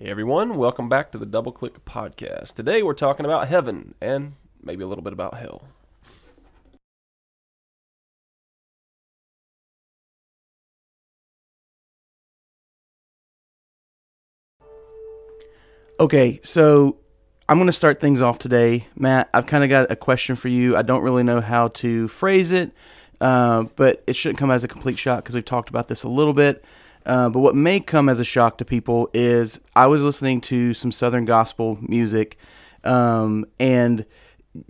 Hey everyone, welcome back to the Double Click Podcast. Today we're talking about heaven and maybe a little bit about hell. Okay, so I'm going to start things off today. Matt, I've kind of got a question for you. I don't really know how to phrase it, uh, but it shouldn't come as a complete shock because we've talked about this a little bit. Uh, but what may come as a shock to people is I was listening to some Southern gospel music, um, and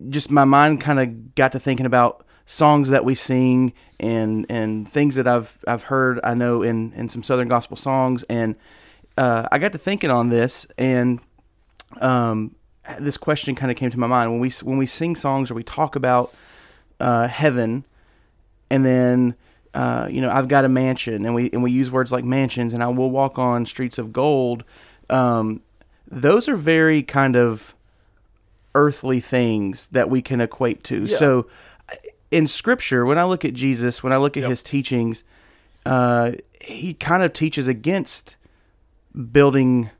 just my mind kind of got to thinking about songs that we sing and and things that I've I've heard I know in in some Southern gospel songs, and uh, I got to thinking on this, and um, this question kind of came to my mind. When we when we sing songs or we talk about uh, heaven, and then uh, you know, I've got a mansion, and we and we use words like mansions, and I will walk on streets of gold. Um, those are very kind of earthly things that we can equate to. Yeah. So, in Scripture, when I look at Jesus, when I look at Yep. his teachings, uh, he kind of teaches against building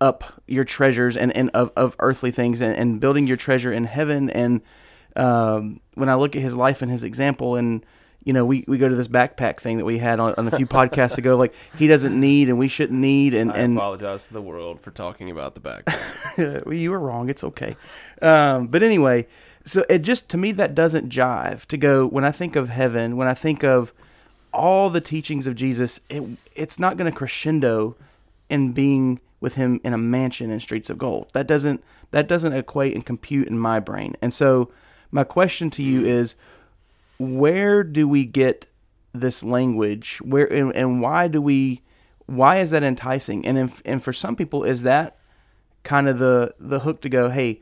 up your treasures and, and of, of earthly things and, and building your treasure in heaven. And um, when I look at his life and his example, and you know, we, we go to this backpack thing that we had on, on a few podcasts ago, like he doesn't need and we shouldn't need. And, I and apologize to the world for talking about the backpack. well, you were wrong. It's okay. Um, but anyway, so it just to me that doesn't jive. To go when I think of heaven, when I think of all the teachings of Jesus, it it's not going to crescendo in being with him in a mansion in streets of gold. That doesn't that doesn't equate and compute in my brain. And so my question to you is where do we get this language? Where and, and why do we why is that enticing? And if, and for some people is that kind of the the hook to go hey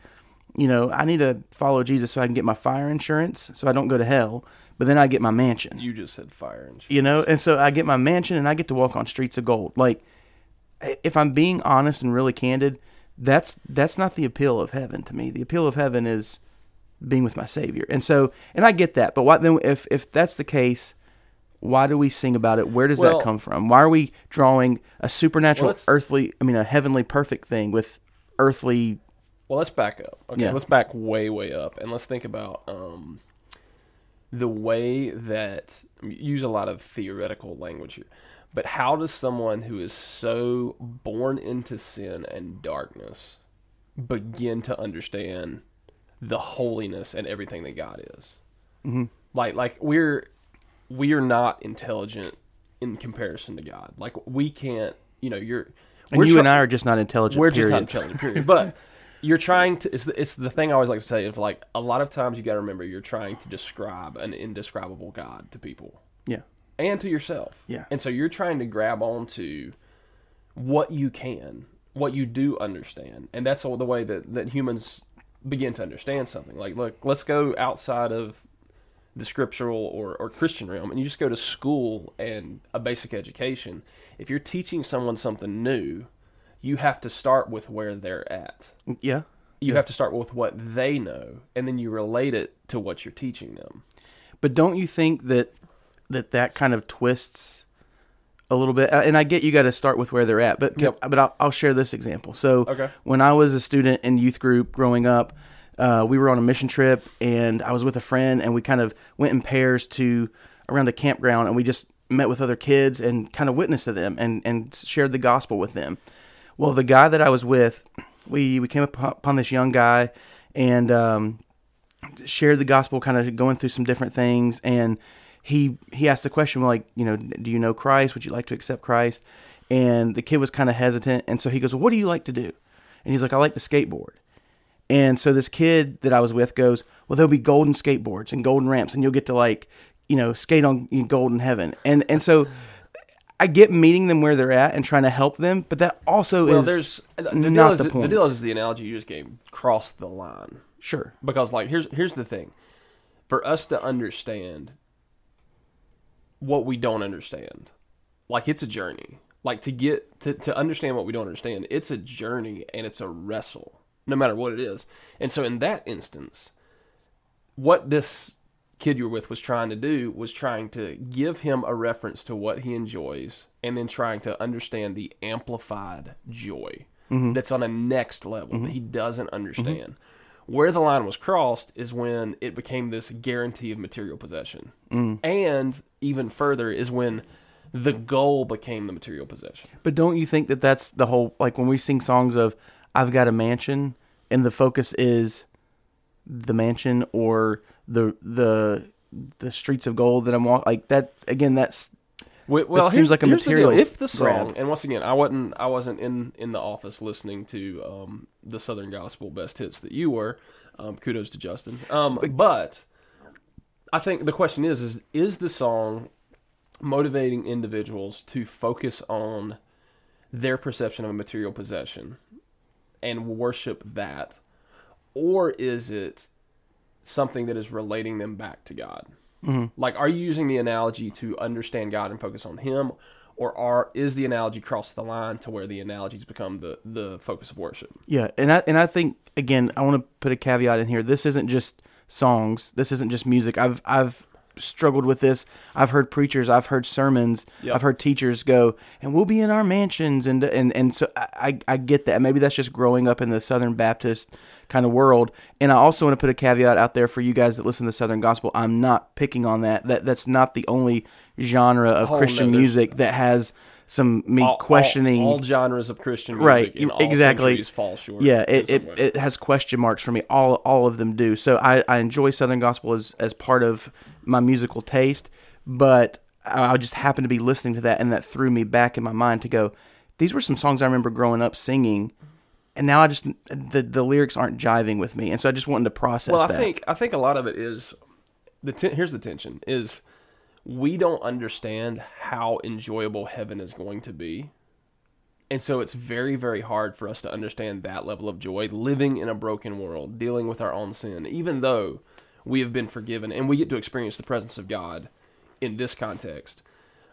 you know i need to follow jesus so i can get my fire insurance so i don't go to hell but then i get my mansion. You just said fire shit. you know and so i get my mansion and i get to walk on streets of gold. Like if i'm being honest and really candid that's that's not the appeal of heaven to me. The appeal of heaven is being with my savior and so and i get that but why then if if that's the case why do we sing about it where does Well- that come from why are we drawing a supernatural Well, earthly i mean a heavenly perfect thing with earthly Well, let's back up. Okay, Yeah. let's back way, way up, and let's think about um, the way that use a lot of theoretical language here. But how does someone who is so born into sin and darkness begin to understand the holiness and everything that God is? Mm-hmm. Like, like we're we are not intelligent in comparison to God. Like we can't, you know, you're. and you try- and i are just not intelligent we're period. just not intelligent, period. But you're trying to. It's the, it's the thing I always like to say. Is like a lot of times you got to remember you're trying to describe an indescribable God to people yeah and to yourself. Yeah. And so you're trying to grab onto what you can, what you do understand, and that's all the way that that humans begin to understand something. Like, look, let's go outside of the scriptural or, or Christian realm, and you just go to school and a basic education. If you're teaching someone something new, you have to start with where they're at. yeah You have to start with what they know, and then you relate it to what you're teaching them. But don't you think that that that kind of twists a little bit? Uh, And I get you got to start with where they're at, but Yep. but I'll, I'll share this example. So Okay. when I was a student in youth group growing up, uh, we were on a mission trip, and I was with a friend, and we kind of went in pairs to around a campground, and we just met with other kids and kind of witnessed to them and and shared the gospel with them. Well, the guy that I was with, we we came upon this young guy, and um, shared the gospel, kind of going through some different things, and he he asked the question like, you know, do you know Christ? Would you like to accept Christ? And the kid was kind of hesitant, and so he goes, well, "What do you like to do?" And he's like, "I like to skateboard." And so this kid that I was with goes, "Well, there'll be golden skateboards and golden ramps, and you'll get to like, you know, skate on golden heaven." And and so I get meeting them where they're at and trying to help them, but that also Well, is there's the deal not is, the the deal is the analogy you just gave crossed the line sure. because like here's here's the thing for us to understand what we don't understand. Like it's a journey. Like to get to, to understand what we don't understand it's a journey and it's a wrestle no matter what it is. And so in that instance what this kid you were with was trying to do was trying to give him a reference to what he enjoys and then trying to understand the amplified joy mm-hmm. that's on a next level that he doesn't mm-hmm. understand. Where the line was crossed is when it became this guarantee of material possession. And even further is when the goal became the material possession. But don't you think that that's the whole like when we sing songs of I've got a mansion and the focus is the mansion or the the the streets of gold that I'm walking like that again that's Well, well seems like a here's the material. If the song, grab. and once again, I wasn't, I wasn't in in the office listening to um, the Southern Gospel best hits that you were. Um, kudos to Justin. Um, but I think the question is, is is the song motivating individuals to focus on their perception of a material possession and worship that, or is it something that is relating them back to God? Like, are you using the analogy to understand God and focus on Him, or are is the analogy cross the line to where the analogies become the the focus of worship? Yeah, and I and I think again, I want to put a caveat in here. This isn't just songs. This isn't just music. I've I've struggled with this. I've heard preachers, I've heard sermons, Yep. I've heard teachers go, and we'll be in our mansions, and and and so I I I get that. Maybe that's just growing up in the Southern Baptist kind of world. And I also want to put a caveat out there for you guys that listen to the Southern gospel. I'm not picking on that. That that's not the only genre of Christian there's- music that has some me All- all- questioning all, genres of Christian music Right, in all exactly. fall short. yeah it, it, it has question marks for me all all of them do so i, I enjoy southern gospel as, as part of my musical taste but I, I just happened to be listening to that and that threw me back in my mind to go these were some songs i remember growing up singing and now i just the, the lyrics aren't jiving with me and so i just wanted to process Well, I that think I think a lot of it is the ten, here's the tension is we don't understand how enjoyable heaven is going to be. And so it's very very hard for us to understand that level of joy living in a broken world, dealing with our own sin, even though we have been forgiven and we get to experience the presence of God in this context.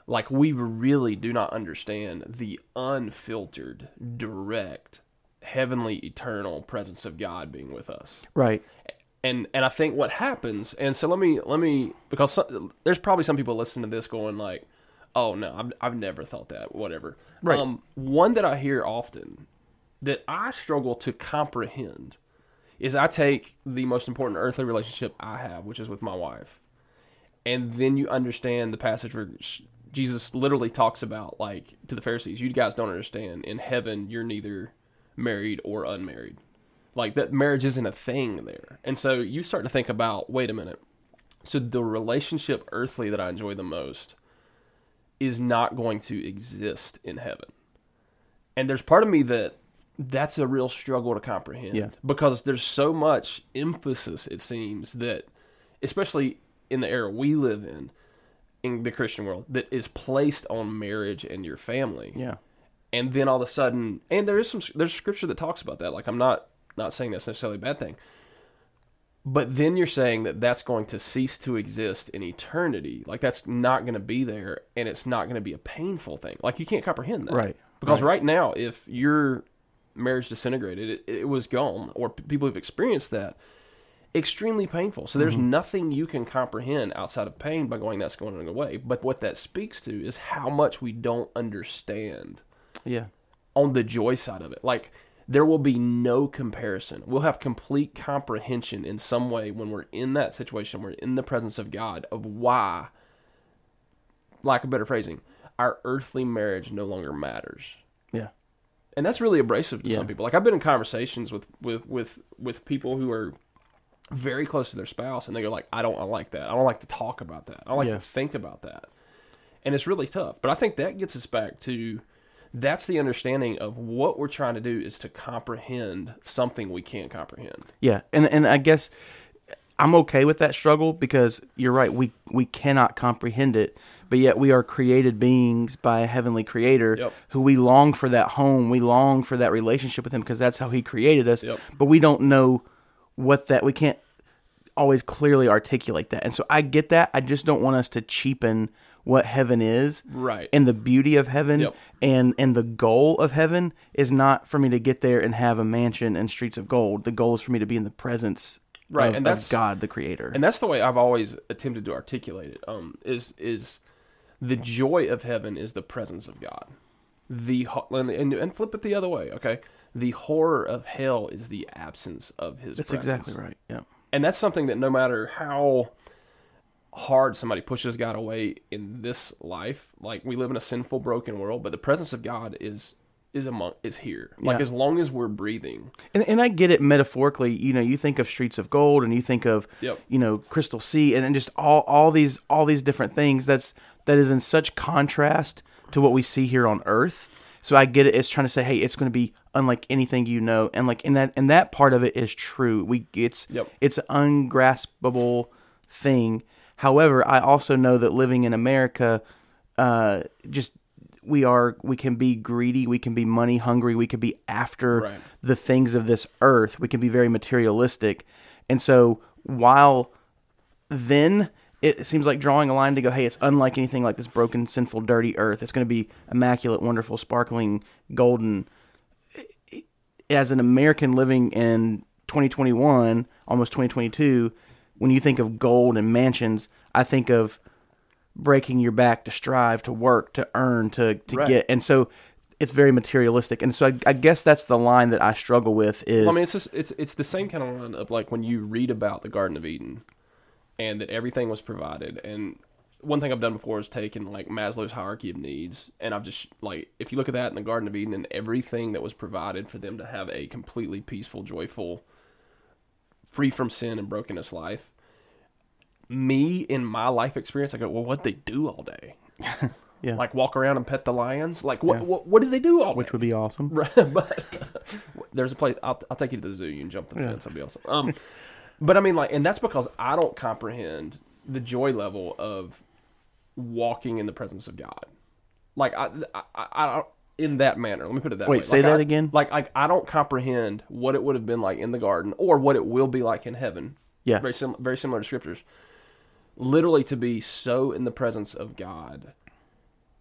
Like we really do not understand the unfiltered, direct, heavenly eternal presence of God being with us right and and I think what happens, and so let me let me because some, there's probably some people listening to this going like, oh no, I've I've never thought that, whatever. Right. Um, one that I hear often that I struggle to comprehend is I take the most important earthly relationship I have, which is with my wife, and then you understand the passage where Jesus literally talks about like to the Pharisees, you guys don't understand. In heaven, you're neither married or unmarried like that marriage isn't a thing there. And so you start to think about wait a minute. So the relationship earthly that i enjoy the most is not going to exist in heaven. And there's part of me that that's a real struggle to comprehend. Yeah. because there's so much emphasis it seems that especially in the era we live in in the christian world that is placed on marriage and your family. Yeah. And then all of a sudden and there is some there's scripture that talks about that. Like i'm not not saying that's necessarily a bad thing. But then you're saying that that's going to cease to exist in eternity. Like that's not going to be there and it's not going to be a painful thing. Like you can't comprehend that. Right, because right, now if your marriage disintegrated it, it was gone or p- people who've experienced that extremely painful. So there's Mm-hmm. nothing you can comprehend outside of pain by going that's going away. But what that speaks to is how much we don't understand yeah. on the joy side of it. Like there will be no comparison. We'll have complete comprehension in some way when we're in that situation, we're in the presence of God of why lack of better phrasing, our earthly marriage no longer matters. yeah And that's really abrasive to Yeah. some people. Like I've been in conversations with with with with people who are very close to their spouse and they go like I don't I like that. I don't like to talk about that. I don't like Yeah. to think about that. And it's really tough. But I think that gets us back to that's the understanding of what we're trying to do is to comprehend something we can't comprehend. Yeah, and and I guess I'm okay with that struggle because you're right. We we cannot comprehend it, but yet we are created beings by a heavenly Creator Yep. who we long for that home. We long for that relationship with Him because that's how He created us. Yep. But we don't know what that. We can't always clearly articulate that, and so I get that. I just don't want us to cheapen what heaven is Right. and the beauty of heaven Yep. and and the goal of heaven is not for me to get there and have a mansion and streets of gold the goal is for me to be in the presence Right, of, and that's- god the creator and that's the way I've always attempted to articulate it. Um, is is The joy of heaven is the presence of God. The and, and, and flip it the other way, okay? The horror of hell is the absence of His. That's presence. exactly right. Yeah. and that's something that no matter how hard somebody pushes God away in this life, like we live in a sinful, broken world, but the presence of God is is among is here. Like Yeah. as long as we're breathing. And, and I get it metaphorically. You know, you think of streets of gold, and you think of Yep. you know crystal sea, and, and just all all these all these different things. That's that is in such contrast to what we see here on Earth. So I get it. It's trying to say, hey, it's going to be unlike anything you know, and like in that and that part of it is true. We it's Yep. it's an ungraspable thing. However, I also know that living in America, uh, just we are we can be greedy, we can be money hungry, we can be after Right. the things of this earth. We can be very materialistic, and so while then it seems like drawing a line to go, hey, it's unlike anything like this broken, sinful, dirty earth. It's going to be immaculate, wonderful, sparkling, golden as an American living in 2021, almost 2022, when you think of gold and mansions, I think of breaking your back to strive, to work, to earn, to to Right. get, and so it's very materialistic. And so I, I guess that's the line that I struggle with is Well, I mean, it's just it's it's the same kind of line of like when you read about the Garden of Eden, and that everything was provided. And one thing I've done before is taken like Maslow's hierarchy of needs, and I've just like if you look at that in the Garden of Eden and everything that was provided for them to have a completely peaceful, joyful, free from sin and brokenness life. Me in my life experience, I go, well, what they do all day? Yeah. like walk around and pet the lions. Like what? Yeah. What, what do they do all day? which would be awesome. Right, but there's a place. I'll, I'll take you to the zoo. You can jump the fence. That'll be awesome. Um, but I mean, like, and that's because I don't comprehend the joy level of walking in the presence of God. Like, I, I, I, I don't in that manner. Let me put it that Wait, way. Wait, say Like, that I- again? Like, I, I don't comprehend what it would have been like in the garden, or what it will be like in heaven. Yeah. very sim- very similar to scriptures. Literally, to be so in the presence of God.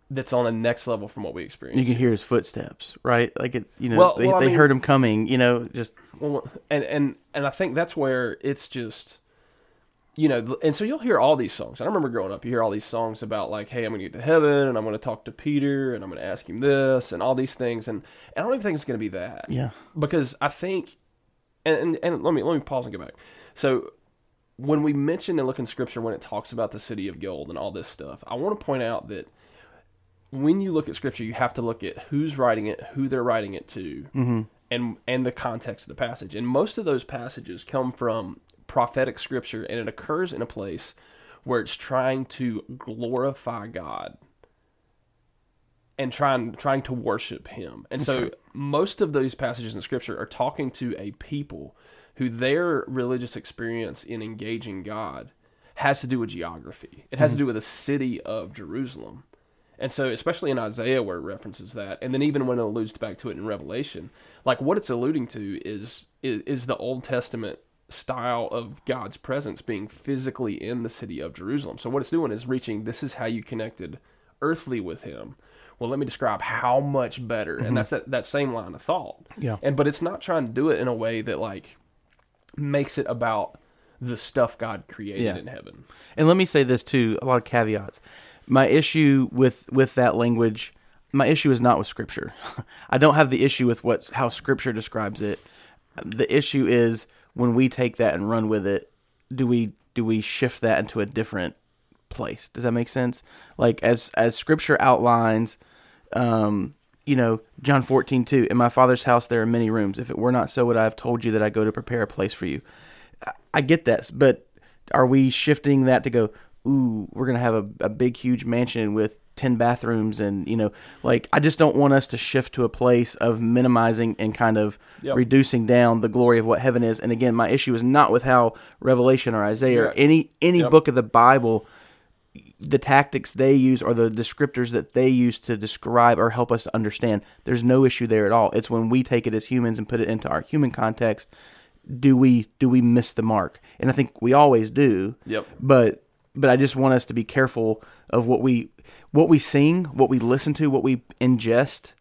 That's on a next level from what we experience. You can hear his footsteps, right? Like it's you know Well- they, well, they mean- heard him coming. You know, just Well, and and and I think that's where it's just, you know, and so you'll hear all these songs. I remember growing up, you hear all these songs about like, hey, I'm going to get to heaven, and I'm going to talk to Peter, and I'm going to ask him this, and all these things, and, and I don't even think it's going to be that, yeah, because I think, and, and and let me let me pause and go back. So when we mention and look in Scripture when it talks about the city of gold and all this stuff, I want to point out that when you look at Scripture, you have to look at who's writing it, who they're writing it to, mm-hmm. and and the context of the passage. And most of those passages come from prophetic Scripture, and it occurs in a place where it's trying to glorify God and trying trying to worship Him. And so most of those passages in Scripture are talking to a people who their religious experience in engaging God has to do with geography. It has to mm-hmm. do with the city of Jerusalem. And so, especially in Isaiah, where it references that, and then even when it alludes back to it in Revelation, like what it's alluding to is is, is the Old Testament style of God's presence being physically in the city of Jerusalem. So what it's doing is reaching. This is how you connected earthly with Him. Well, let me describe how much better, and mm-hmm. that's that, that same line of thought. Yeah. And but it's not trying to do it in a way that like makes it about the stuff God created Yeah. in heaven. And let me say this too, a lot of caveats. My issue with with that language, my issue is not with scripture. I don't have the issue with what how scripture describes it. The issue is when we take that and run with it, do we do we shift that into a different place? Does that make sense? Like as as scripture outlines um you know, John 14, 2, in my father's house there are many rooms. If it were not so, would I have told you that I go to prepare a place for you? I- I get that, but are we shifting that to go, ooh, we're to have a, a big, huge mansion with 10 bathrooms? And, you know, like, I just don't want us to shift to a place of minimizing and kind of Yep. reducing down the glory of what heaven is. And again, my issue is not with how Revelation or Isaiah or any, any Yep. book of the Bible the tactics they use or the descriptors that they use to describe or help us to understand. There's no issue there at all. It's when we take it as humans and put it into our human context, do we do we miss the mark? And I think we always do. Yep. But but I just want us to be careful of what we what we sing, what we listen to, what we ingest.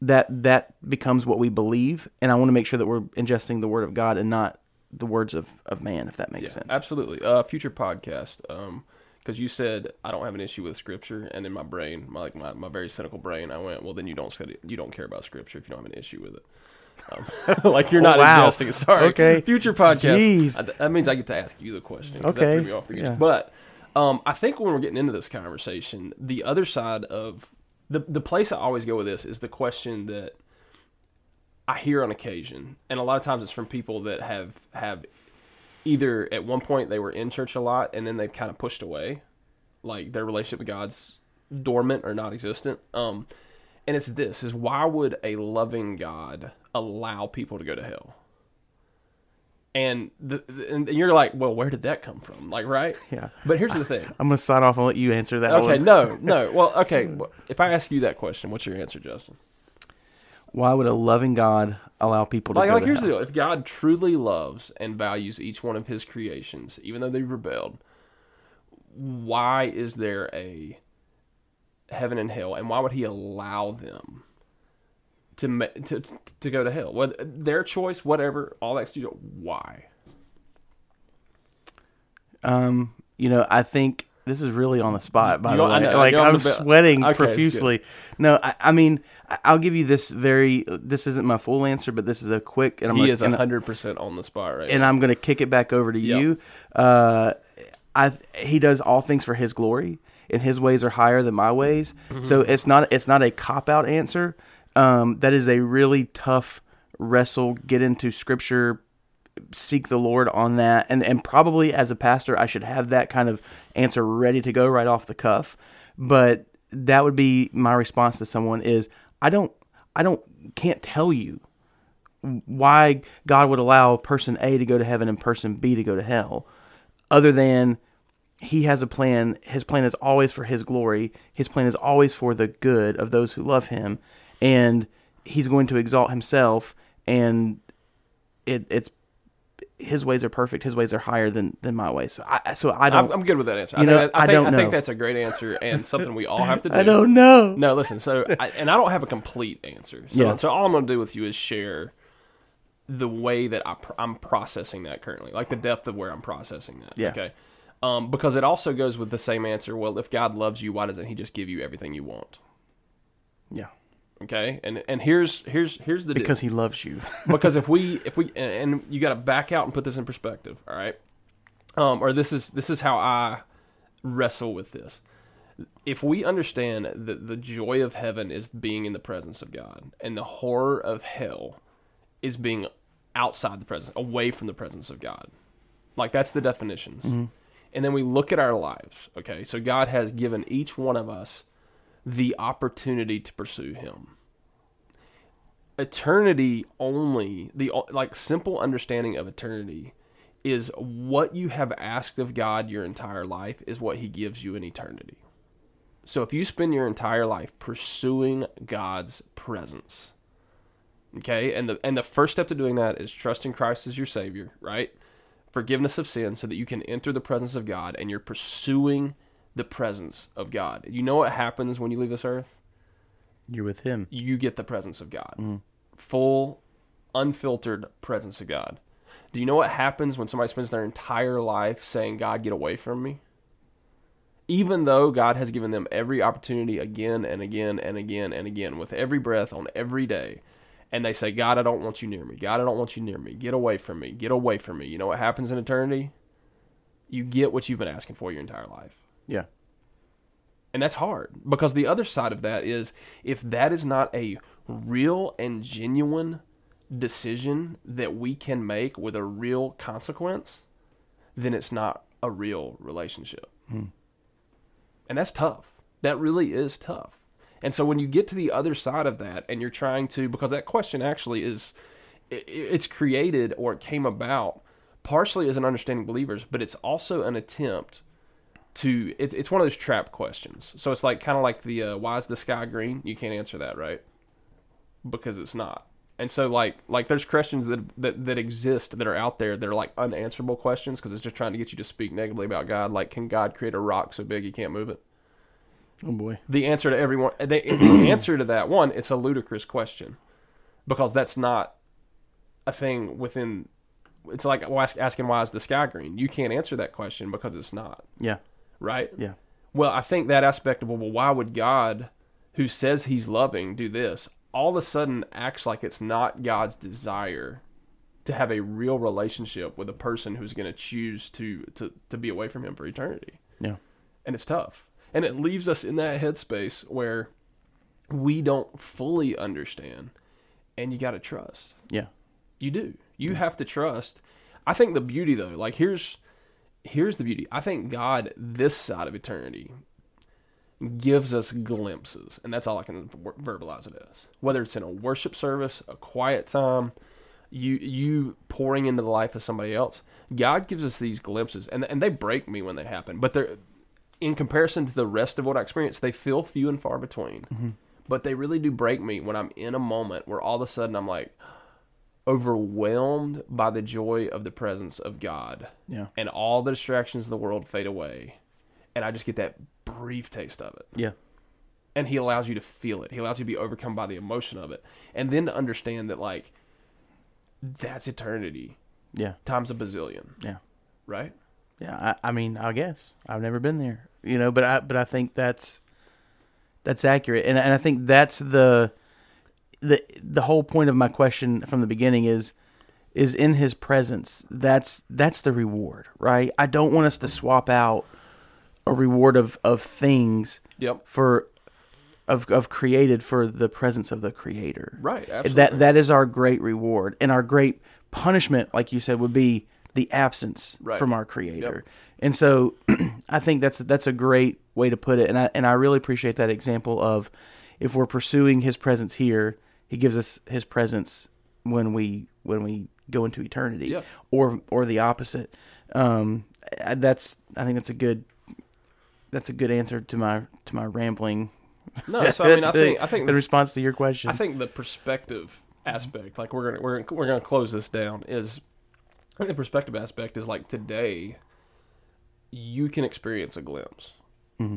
That that becomes what we believe, and I want to make sure that we're ingesting the word of God and not the words of, of man, if that makes Yeah, sense. absolutely. Uh, future podcast. Um, because you said I don't have an issue with scripture, and in my brain, my like my, my very cynical brain, I went, well, then you don't study, you don't care about scripture if you don't have an issue with it. Um, like you're not Oh, wow. adjusting. Sorry. Okay. Future podcast. Jeez. I- that means I get to ask you the question. Okay. That threw me off game. Yeah. But um, I think when we're getting into this conversation, the other side of the the place I always go with this is the question that I hear on occasion, and a lot of times it's from people that have have either at one point they were in church a lot and then they've kind of pushed away, like their relationship with God's dormant or non-existent. Um, and it's this: is why would a loving God allow people to go to hell? And the, and you're like, well, where did that come from? Like, right? Yeah. But here's the thing. I'm gonna sign off and let you answer that. Okay, one. no, no. Well, okay. If I ask you that question, what's your answer, Justin? Why would a loving God allow people to Like, like to here's hell? the deal: if God truly loves and values each one of His creations, even though they've rebelled, why is there a heaven and hell, and why would He allow them to to to go to hell? Whether their choice, whatever, all that stuff. Why? Um, you know, I think this is really on the spot. By You the way, know, like I'm sweating Okay, profusely. No, I, I mean, I'll give you this very. This isn't my full answer, but this is a quick. And I'm He gonna, is hundred percent on the spot right and now. I'm going to kick it back over to Yep. you. Uh, I he does all things for His glory, and His ways are higher than my ways. Mm-hmm. So it's not it's not a cop out answer. Um, that is a really tough wrestle. Get into Scripture seek the Lord on that. And and probably as a pastor, I should have that kind of answer ready to go right off the cuff. But that would be my response to someone is I don't I don't can't tell you why God would allow person A to go to heaven and person B to go to hell other than he has a plan his plan is always for his glory his plan is always for the good of those who love him and he's going to exalt himself and it, it's his ways are perfect his ways are higher than than my ways so i so i I'm, don't I'm good with that answer. You I, know, think, I, I think, don't know. I think that's a great answer and something we all have to do. i don't know No, listen. So, I, and I don't have a complete answer. So, Yeah. so all I'm going to do with you is share the way that I pr- I'm processing that currently, like the depth of where I'm processing that. Yeah. Okay. Um, because it also goes with the same answer. Well, if God loves you, why doesn't He just give you everything you want? yeah Okay. And and here's here's here's the deal. because he loves you. Because if we if we and, and you got to back out and put this in perspective all right? Um or this is this is how i wrestle with this. If we understand that the joy of heaven is being in the presence of god and the horror of hell is being outside the presence away from the presence of god like that's the definition and then we look at our lives okay? So god has given each one of us the opportunity to pursue him eternity only the like simple understanding of eternity is what you have asked of God your entire life is what he gives you in eternity. So if you spend your entire life pursuing God's presence, okay? And the and the first step to doing that is trusting Christ as your savior, right? Forgiveness of sin so that you can enter the presence of God and you're pursuing the presence of God. You know what happens when you leave this earth? you're with him you get the presence of God. Mm. Full, unfiltered presence of God. Do you know what happens when somebody spends their entire life saying, God, get away from me? Even though God has given them every opportunity again and again and again and again, with every breath on every day, and they say, God, I don't want you near me. God, I don't want you near me. Get away from me. Get away from me. You know what happens in eternity? You get what you've been asking for your entire life. Yeah And that's hard because the other side of that is if that is not a real and genuine decision that we can make with a real consequence, then it's not a real relationship. Hmm. And that's tough. That really is tough. And so when you get to the other side of that and you're trying to, because that question actually is, it's created or it came about partially as an understanding believers, but it's also an attempt to it's it's one of those trap questions. So it's like kind of like the uh, why is the sky green? You can't answer that, right? Because it's not. And so like like there's questions that that, that exist that are out there that are like unanswerable questions because it's just trying to get you to speak negatively about God. Like can God create a rock so big you can't move it? oh boy The answer to everyone the, the answer to that one it's a ludicrous question because that's not a thing within. It's like asking why is the sky green? You can't answer that question because it's not yeah right? Yeah. Well, I think that aspect of well, why would God, who says He's loving, do this? All of a sudden, acts like it's not God's desire to have a real relationship with a person who's going to choose to to to be away from Him for eternity, Yeah. and it's tough, and it leaves us in that headspace where we don't fully understand, and you got to trust. Yeah. You do. You have to trust. I think the beauty though, like here's here's the beauty. I think God this side of eternity gives us glimpses, and that's all I can verbalize it as. Whether it's in a worship service, a quiet time, you you pouring into the life of somebody else, God gives us these glimpses, and and they break me when they happen. But they're in comparison to the rest of what I experience, they feel few and far between. Mm-hmm. But they really do break me when I'm in a moment where all of a sudden I'm like overwhelmed by the joy of the presence of God. Yeah. and all the distractions of the world fade away and I just get that brief taste of it. Yeah. and he allows you to feel it. He allows you to be overcome by the emotion of it. And then to understand that like that's eternity. Yeah. times a bazillion. Yeah. right? Yeah, I, I mean, I guess. I've never been there, you know, but I but I think that's that's accurate, and and I think that's the the the whole point of my question from the beginning is is in His presence. That's that's the reward, right? I don't want us to swap out a reward of of things yep for of of created for the presence of the Creator. right absolutely That that is our great reward, and our great punishment, like you said, would be the absence Right. from our Creator. And so, I think that's that's a great way to put it, and I and I really appreciate that example of if we're pursuing His presence here, He gives us His presence when we when we go into eternity, Yeah. or or the opposite. Um, I- that's I think that's a good that's a good answer to my to my rambling. no so I mean I think I think in the response to your question. I think the perspective aspect, like we're gonna we're gonna, we're gonna close this down, is I think the perspective aspect is like today, you can experience a glimpse.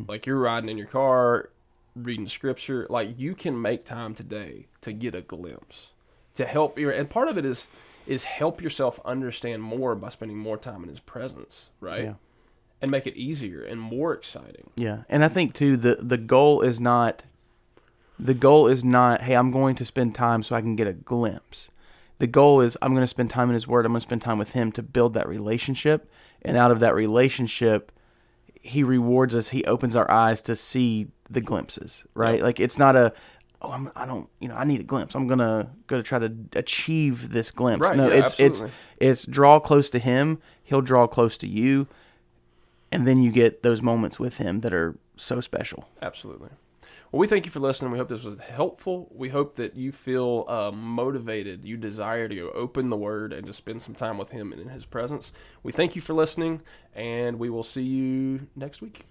Like you're riding in your car, reading scripture, like you can make time today to get a glimpse, to help your and part of it is is help yourself understand more by spending more time in His presence, right? Yeah. And make it easier and more exciting. Yeah, and I think too the the goal is not the goal is not hey I'm going to spend time so I can get a glimpse. The goal is I'm going to spend time in His Word. I'm going to spend time with Him to build that relationship, and out of that relationship, He rewards us. He opens our eyes to see the glimpses. Right? Yep. Like it's not a oh I'm, I don't you know I need a glimpse. I'm gonna go to try to achieve this glimpse. Right, no, yeah, it's it's it's draw close to Him. He'll draw close to you and then you get those moments with him that are so special. Absolutely. Well, we thank you for listening. We hope this was helpful. We hope that you feel uh, motivated, you desire to go open the Word and to spend some time with Him and in His presence. We thank you for listening, and we will see you next week.